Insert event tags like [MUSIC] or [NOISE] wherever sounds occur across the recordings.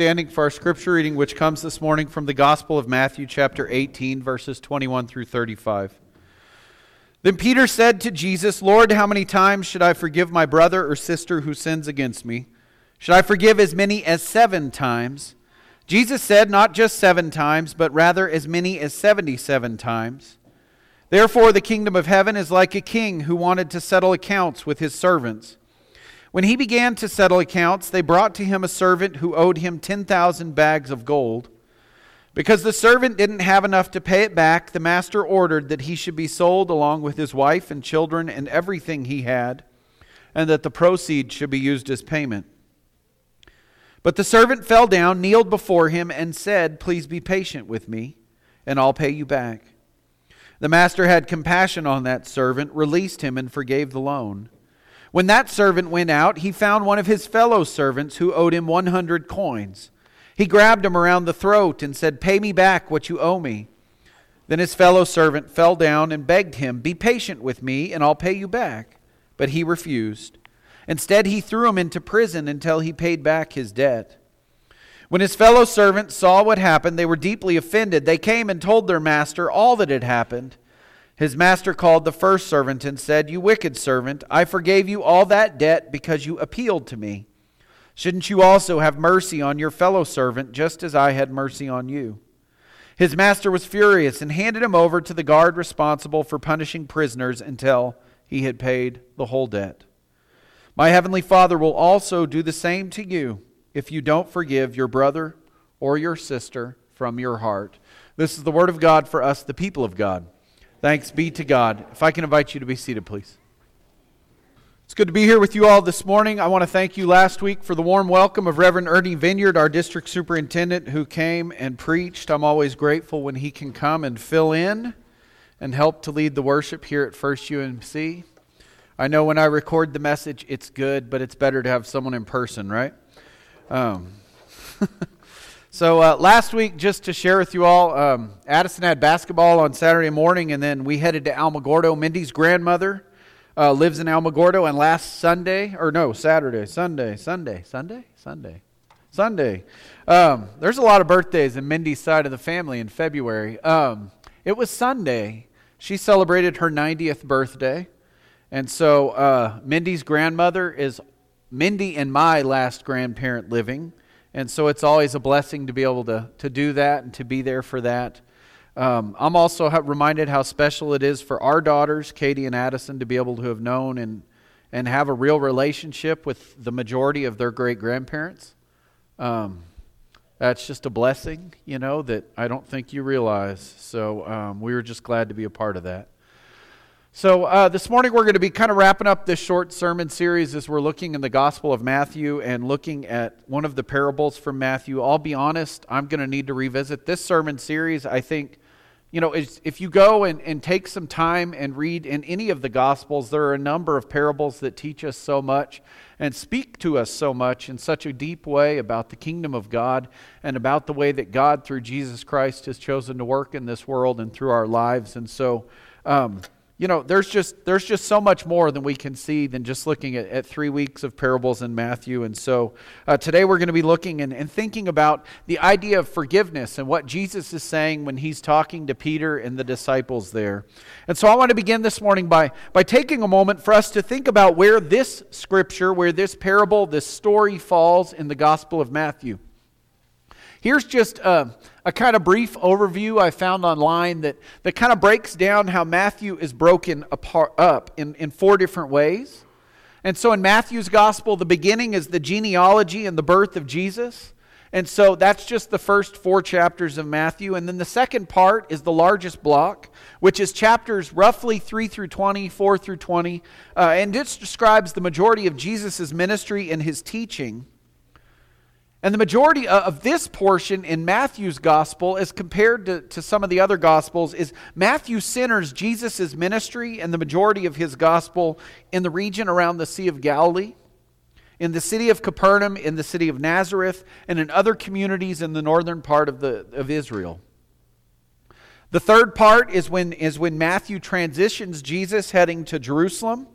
standing for our scripture reading, which comes this morning from the Gospel of Matthew, chapter 18, verses 21 through 35. Then Peter said to Jesus, Lord, how many times should I forgive my brother or sister who sins against me? Should I forgive as many as seven times? Jesus said, Not just seven times, but rather as many as seventy seven times. Therefore, the kingdom of heaven is like a king who wanted to settle accounts with his servants. When he began to settle accounts, they brought to him a servant who owed him 10,000 bags of gold. Because the servant didn't have enough to pay it back, the master ordered that he should be sold along with his wife and children and everything he had, and that the proceeds should be used as payment. But the servant fell down, kneeled before him, and said, Please be patient with me, and I'll pay you back. The master had compassion on that servant, released him, and forgave the loan. When that servant went out, he found one of his fellow servants who owed him 100 coins. He grabbed him around the throat and said, Pay me back what you owe me. Then his fellow servant fell down and begged him, Be patient with me, and I'll pay you back. But he refused. Instead, he threw him into prison until he paid back his debt. When his fellow servants saw what happened, they were deeply offended. They came and told their master all that had happened. His master called the first servant and said, You wicked servant, I forgave you all that debt because you appealed to me. Shouldn't you also have mercy on your fellow servant, just as I had mercy on you? His master was furious and handed him over to the guard responsible for punishing prisoners until he had paid the whole debt. My heavenly Father will also do the same to you if you don't forgive your brother or your sister from your heart. This is the word of God for us, the people of God. Thanks be to God. If I can invite you to be seated, please. It's good to be here with you all this morning. I want to thank you last week for the warm welcome of Reverend Ernie Vineyard, our district superintendent, who came and preached. I'm always grateful when he can come and fill in and help to lead the worship here at First UMC. I know when I record the message, it's good, but it's better to have someone in person, right? Um, [LAUGHS] So uh, last week, just to share with you all, um, Addison had basketball on Saturday morning, and then we headed to Alamogordo. Mindy's grandmother uh, lives in Alamogordo, and last Sunday, or no, Saturday, Sunday, Sunday, Sunday, Sunday, Sunday. Um, there's a lot of birthdays in Mindy's side of the family in February. Um, it was Sunday. She celebrated her 90th birthday. And so uh, Mindy's grandmother is Mindy and my last grandparent living. And so it's always a blessing to be able to, to do that and to be there for that. Um, I'm also reminded how special it is for our daughters, Katie and Addison, to be able to have known and, and have a real relationship with the majority of their great grandparents. Um, that's just a blessing, you know, that I don't think you realize. So um, we were just glad to be a part of that. So, uh, this morning we're going to be kind of wrapping up this short sermon series as we're looking in the Gospel of Matthew and looking at one of the parables from Matthew. I'll be honest, I'm going to need to revisit this sermon series. I think, you know, if you go and, and take some time and read in any of the Gospels, there are a number of parables that teach us so much and speak to us so much in such a deep way about the kingdom of God and about the way that God, through Jesus Christ, has chosen to work in this world and through our lives. And so, um, you know there's just there's just so much more than we can see than just looking at, at three weeks of parables in matthew. And so uh, today we're going to be looking and, and thinking about the idea of forgiveness and what jesus is saying when he's talking to peter and the disciples there. And so i want to begin this morning by by taking a moment for us to think about where this scripture where this parable this story falls in the gospel of matthew. Here's just a, a, kind of brief overview I found online that, that kind of breaks down how Matthew is broken apart, up in, in four different ways. And so in Matthew's gospel, the beginning is the genealogy and the birth of Jesus. And so that's just the first four chapters of Matthew. And then the second part is the largest block, which is chapters roughly 3 through 20, 4 through 20. Uh, and it describes the majority of Jesus' ministry and his teaching. And the majority of this portion in Matthew's gospel, as compared to, to some of the other gospels, is Matthew centers Jesus' ministry and the majority of his gospel in the region around the Sea of Galilee, in the city of Capernaum, in the city of Nazareth, and in other communities in the northern part of, the, of Israel. The third part is when, is when Matthew transitions Jesus heading to Jerusalem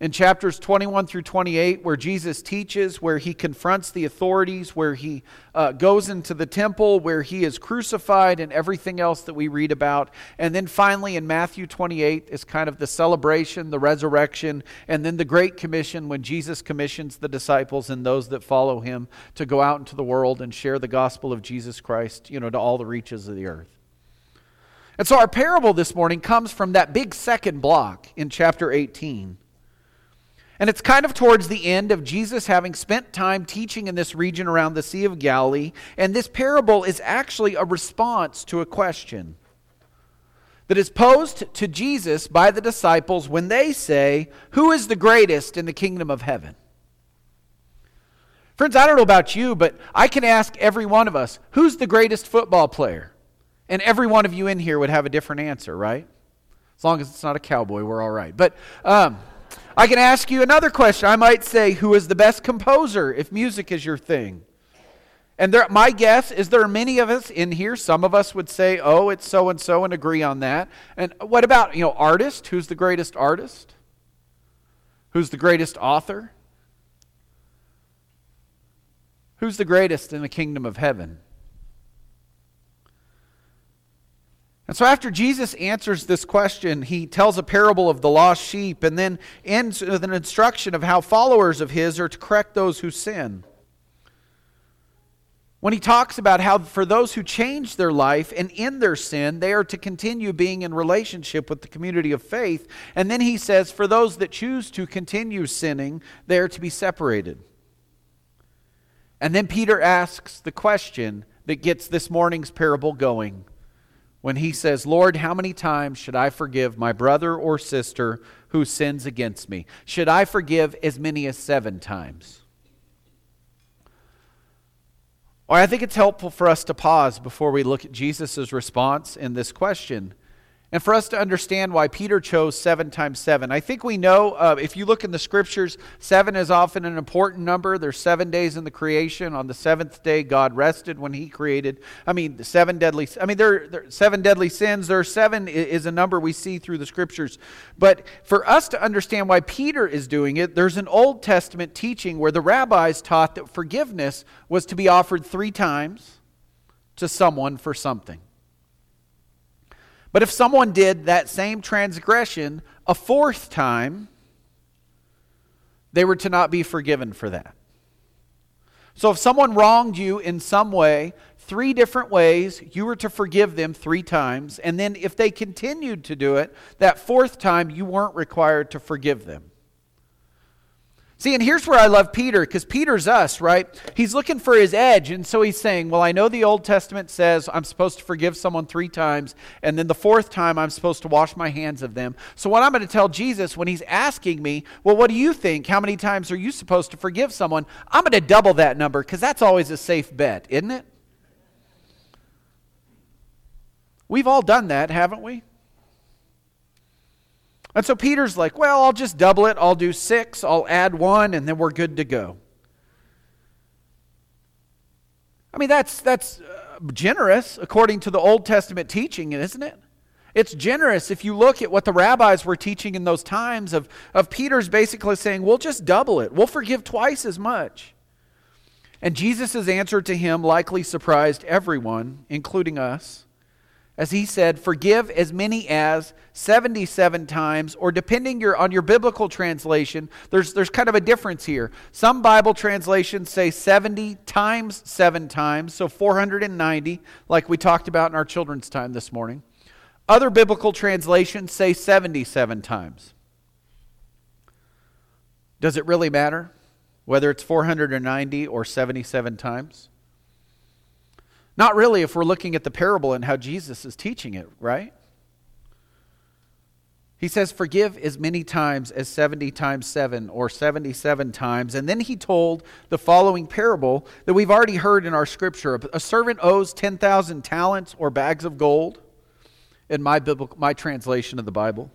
in chapters 21 through 28, where Jesus teaches, where he confronts the authorities, where he uh, goes into the temple, where he is crucified, and everything else that we read about. And then finally, in Matthew 28, is kind of the celebration, the resurrection, and then the Great Commission when Jesus commissions the disciples and those that follow him to go out into the world and share the gospel of Jesus Christ, you know, to all the reaches of the earth. And so our parable this morning comes from that big second block in chapter 18. And it's kind of towards the end of Jesus having spent time teaching in this region around the Sea of Galilee. And this parable is actually a response to a question that is posed to Jesus by the disciples when they say, Who is the greatest in the kingdom of heaven? Friends, I don't know about you, but I can ask every one of us, Who's the greatest football player? And every one of you in here would have a different answer, right? As long as it's not a cowboy, we're all right. But. Um, I can ask you another question. I might say, Who is the best composer if music is your thing? And there, my guess is there are many of us in here. Some of us would say, oh, it's so and so, and agree on that. And what about, you know, artist? Who's the greatest artist? Who's the greatest author? Who's the greatest in the kingdom of heaven? And so, after Jesus answers this question, he tells a parable of the lost sheep and then ends with an instruction of how followers of his are to correct those who sin. When he talks about how, for those who change their life and in their sin, they are to continue being in relationship with the community of faith. And then he says, for those that choose to continue sinning, they are to be separated. And then Peter asks the question that gets this morning's parable going when he says, Lord, how many times should I forgive my brother or sister who sins against me? Should I forgive as many as seven times? Or I think it's helpful for us to pause before we look at Jesus' response in this question and for us to understand why Peter chose seven times seven. I think we know, uh, if you look in the scriptures, seven is often an important number. There's seven days in the creation. On the seventh day, God rested when He created. I mean, the seven deadly. I mean, there, there seven deadly sins. There seven is a number we see through the scriptures. But for us to understand why Peter is doing it, there's an Old Testament teaching where the rabbis taught that forgiveness was to be offered three times to someone for something. But if someone did that same transgression a fourth time, they were to not be forgiven for that. So if someone wronged you in some way, three different ways, you were to forgive them three times. And then if they continued to do it, that fourth time, you weren't required to forgive them. See, and here's where I love Peter, because Peter's us, right? He's looking for his edge, and so he's saying, Well, I know the Old Testament says I'm supposed to forgive someone three times, and then the fourth time I'm supposed to wash my hands of them. So, what I'm going to tell Jesus when he's asking me, Well, what do you think? How many times are you supposed to forgive someone? I'm going to double that number, because that's always a safe bet, isn't it? We've all done that, haven't we? And so Peter's like, well, I'll just double it. I'll do six, I'll add one, and then we're good to go. I mean, that's, that's uh, generous according to the Old Testament teaching, isn't it? It's generous if you look at what the rabbis were teaching in those times of, of Peter's basically saying, we'll just double it. We'll forgive twice as much. And Jesus' answer to him likely surprised everyone, including us as he said, forgive as many as 77 times, or depending your, on your biblical translation, there's, there's kind of a difference here. Some Bible translations say 70 times seven times, so 490, like we talked about in our children's time this morning. Other biblical translations say 77 times. Does it really matter whether it's 490 or 77 times? Not really if we're looking at the parable and how Jesus is teaching it, right? He says, Forgive as many times as 70 times 7 or 77 times. And then he told the following parable that we've already heard in our scripture. A servant owes 10,000 talents or bags of gold, in my, biblical, my translation of the Bible,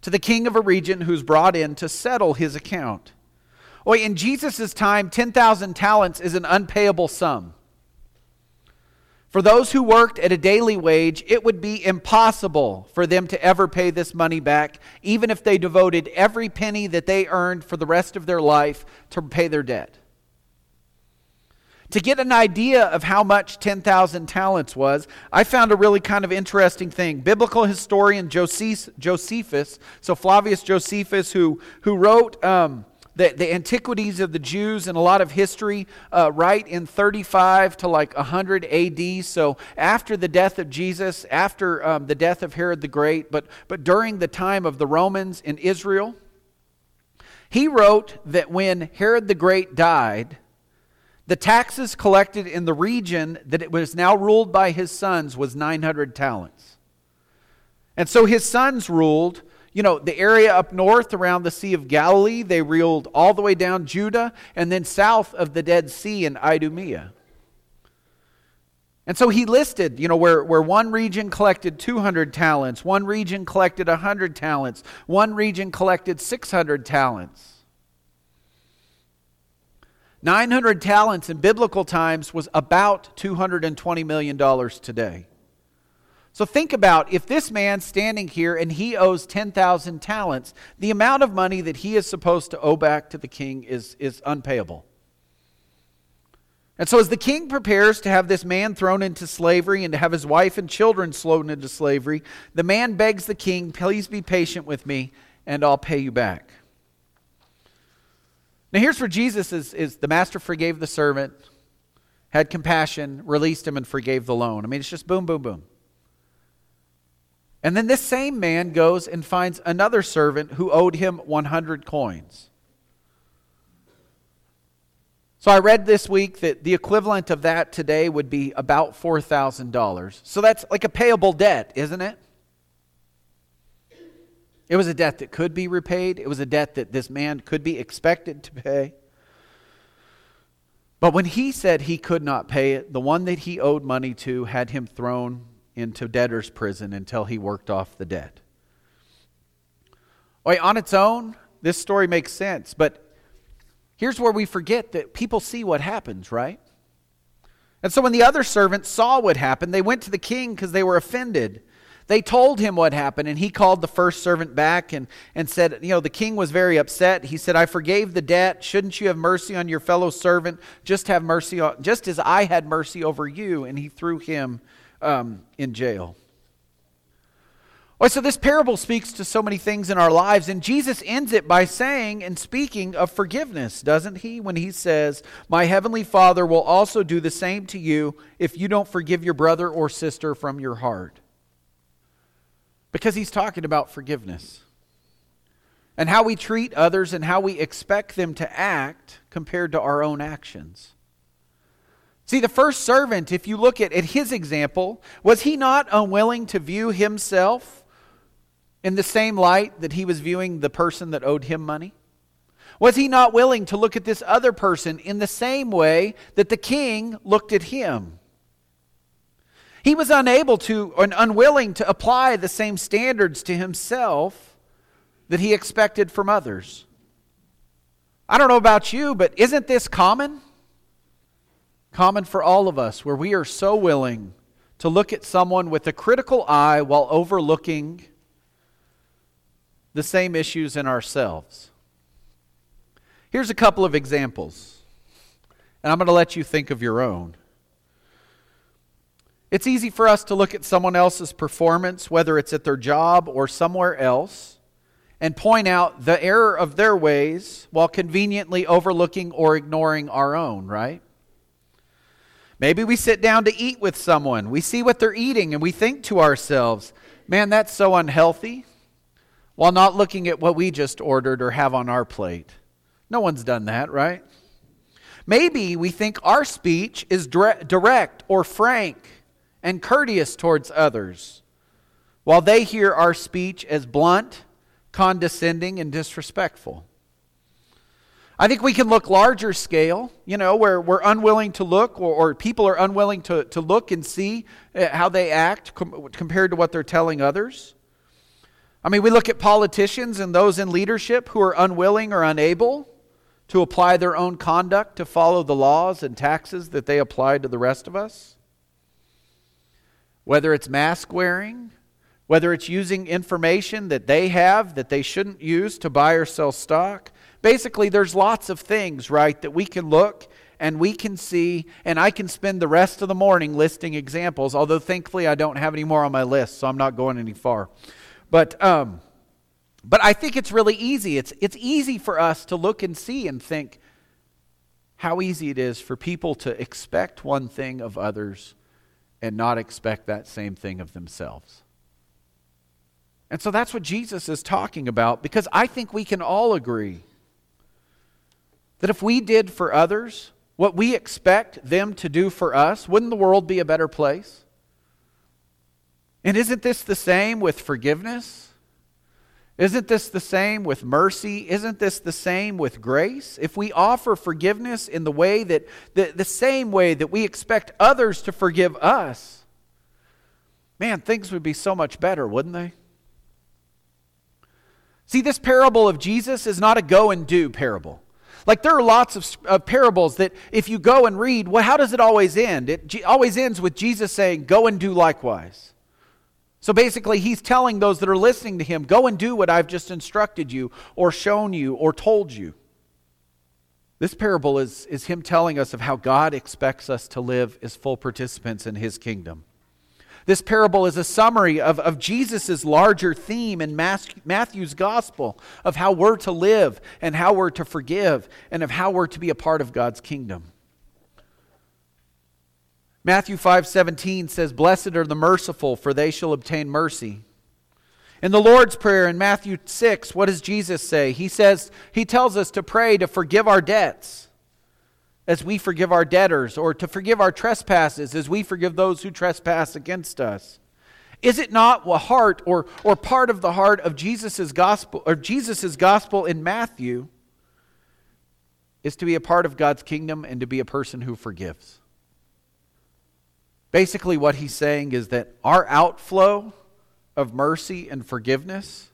to the king of a region who's brought in to settle his account. Boy, in Jesus' time, 10,000 talents is an unpayable sum. For those who worked at a daily wage, it would be impossible for them to ever pay this money back, even if they devoted every penny that they earned for the rest of their life to pay their debt. To get an idea of how much 10,000 talents was, I found a really kind of interesting thing. Biblical historian Josephus, so Flavius Josephus, who, who wrote um, the, the antiquities of the Jews and a lot of history uh, right in 35 to like 100 AD. So after the death of Jesus, after um, the death of Herod the Great, but, but during the time of the Romans in Israel, he wrote that when Herod the Great died, the taxes collected in the region that it was now ruled by his sons was 900 talents. And so his sons ruled you know, the area up north around the Sea of Galilee, they ruled all the way down Judah, and then south of the Dead Sea in Idumea. And so he listed, you know, where, where one region collected 200 talents, one region collected 100 talents, one region collected 600 talents. 900 talents in biblical times was about $220 million today. So think about if this man's standing here and he owes 10,000 talents, the amount of money that he is supposed to owe back to the king is, is unpayable. And so, as the king prepares to have this man thrown into slavery and to have his wife and children thrown into slavery, the man begs the king, Please be patient with me, and I'll pay you back. Now, here's where Jesus is, is the master forgave the servant, had compassion, released him, and forgave the loan. I mean, it's just boom, boom, boom. And then this same man goes and finds another servant who owed him 100 coins. So I read this week that the equivalent of that today would be about $4,000. So that's like a payable debt, isn't it? It was a debt that could be repaid. It was a debt that this man could be expected to pay. But when he said he could not pay it, the one that he owed money to had him thrown into debtor's prison until he worked off the debt. On its own, this story makes sense, but here's where we forget that people see what happens, right? And so when the other servants saw what happened, they went to the king because they were offended. They told him what happened, and he called the first servant back and, and said, You know, the king was very upset. He said, I forgave the debt. Shouldn't you have mercy on your fellow servant? Just have mercy on, just as I had mercy over you. And he threw him um, in jail. Well, so this parable speaks to so many things in our lives, and Jesus ends it by saying and speaking of forgiveness, doesn't he? When he says, My heavenly Father will also do the same to you if you don't forgive your brother or sister from your heart. Because he's talking about forgiveness and how we treat others and how we expect them to act compared to our own actions. See, the first servant, if you look at, at his example, was he not unwilling to view himself in the same light that he was viewing the person that owed him money? Was he not willing to look at this other person in the same way that the king looked at him? He was unable to and unwilling to apply the same standards to himself that he expected from others. I don't know about you, but isn't this common? Common for all of us, where we are so willing to look at someone with a critical eye while overlooking the same issues in ourselves. Here's a couple of examples, and I'm going to let you think of your own. It's easy for us to look at someone else's performance, whether it's at their job or somewhere else, and point out the error of their ways while conveniently overlooking or ignoring our own, right? Maybe we sit down to eat with someone. We see what they're eating and we think to ourselves, man, that's so unhealthy, while not looking at what we just ordered or have on our plate. No one's done that, right? Maybe we think our speech is direct or frank and courteous towards others, while they hear our speech as blunt, condescending, and disrespectful. I think we can look larger scale, you know, where we're unwilling to look or, or people are unwilling to, to look and see uh, how they act com- compared to what they're telling others. I mean, we look at politicians and those in leadership who are unwilling or unable to apply their own conduct to follow the laws and taxes that they apply to the rest of us. whether it's mask wearing, whether it's using information that they have that they shouldn't use to buy or sell stock. Basically, there's lots of things, right, that we can look and we can see, and I can spend the rest of the morning listing examples, although thankfully I don't have any more on my list, so I'm not going any far. But, um, but I think it's really easy. It's, it's easy for us to look and see and think how easy it is for people to expect one thing of others and not expect that same thing of themselves. And so that's what Jesus is talking about because I think we can all agree that if we did for others what we expect them to do for us, wouldn't the world be a better place? And isn't this the same with forgiveness? Isn't this the same with mercy? Isn't this the same with grace? If we offer forgiveness in the way that, the, the same way that we expect others to forgive us, man, things would be so much better, wouldn't they? See, this parable of Jesus is not a go and do parable. Like there are lots of, of parables that if you go and read, well, how does it always end? It always ends with Jesus saying, Go and do likewise. So basically, he's telling those that are listening to him, Go and do what I've just instructed you, or shown you, or told you. This parable is, is him telling us of how God expects us to live as full participants in his kingdom. This parable is a summary of, of Jesus' larger theme in Matthew's gospel of how we're to live and how we're to forgive and of how we're to be a part of God's kingdom. Matthew 5:17 says, "Blessed are the merciful, for they shall obtain mercy." In the Lord's Prayer in Matthew 6, what does Jesus say? He says, he tells us to pray to forgive our debts as we forgive our debtors, or to forgive our trespasses as we forgive those who trespass against us? Is it not a heart or, or part of the heart of Jesus' gospel or Jesus' gospel in Matthew is to be a part of God's kingdom and to be a person who forgives? Basically, what he's saying is that our outflow of mercy and forgiveness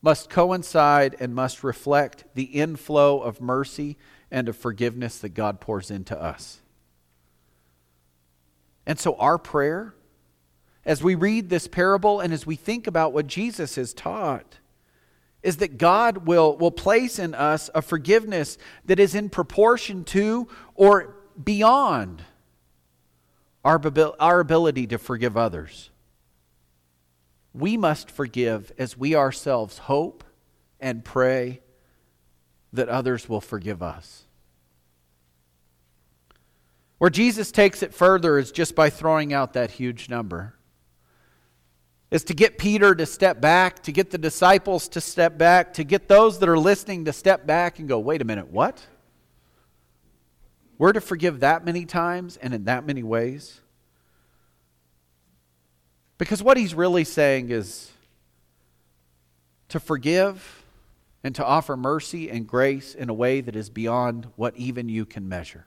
must coincide and must reflect the inflow of mercy and of forgiveness that God pours into us. And so, our prayer, as we read this parable and as we think about what Jesus has taught, is that God will, will place in us a forgiveness that is in proportion to or beyond our, our ability to forgive others. We must forgive as we ourselves hope and pray that others will forgive us. Where Jesus takes it further is just by throwing out that huge number. Is to get Peter to step back, to get the disciples to step back, to get those that are listening to step back and go, wait a minute, what? We're to forgive that many times and in that many ways? Because what he's really saying is to forgive and to offer mercy and grace in a way that is beyond what even you can measure.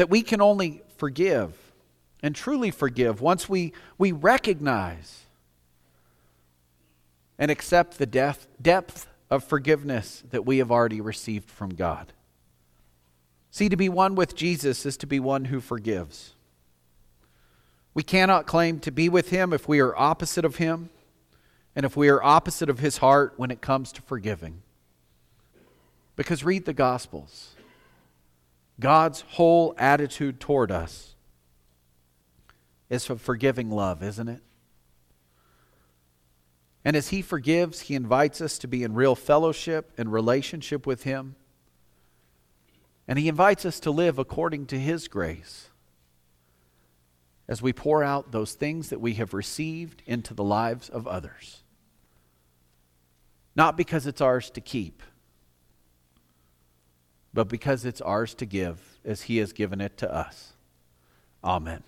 That we can only forgive and truly forgive once we, we recognize and accept the depth, depth of forgiveness that we have already received from God. See, to be one with Jesus is to be one who forgives. We cannot claim to be with Him if we are opposite of Him and if we are opposite of his heart when it comes to forgiving. Because read the Gospels. God's whole attitude toward us is of forgiving love, isn't it? And as He forgives, He invites us to be in real fellowship and relationship with Him. And He invites us to live according to His grace as we pour out those things that we have received into the lives of others. Not because it's ours to keep, but because it's ours to give as He has given it to us. Amen.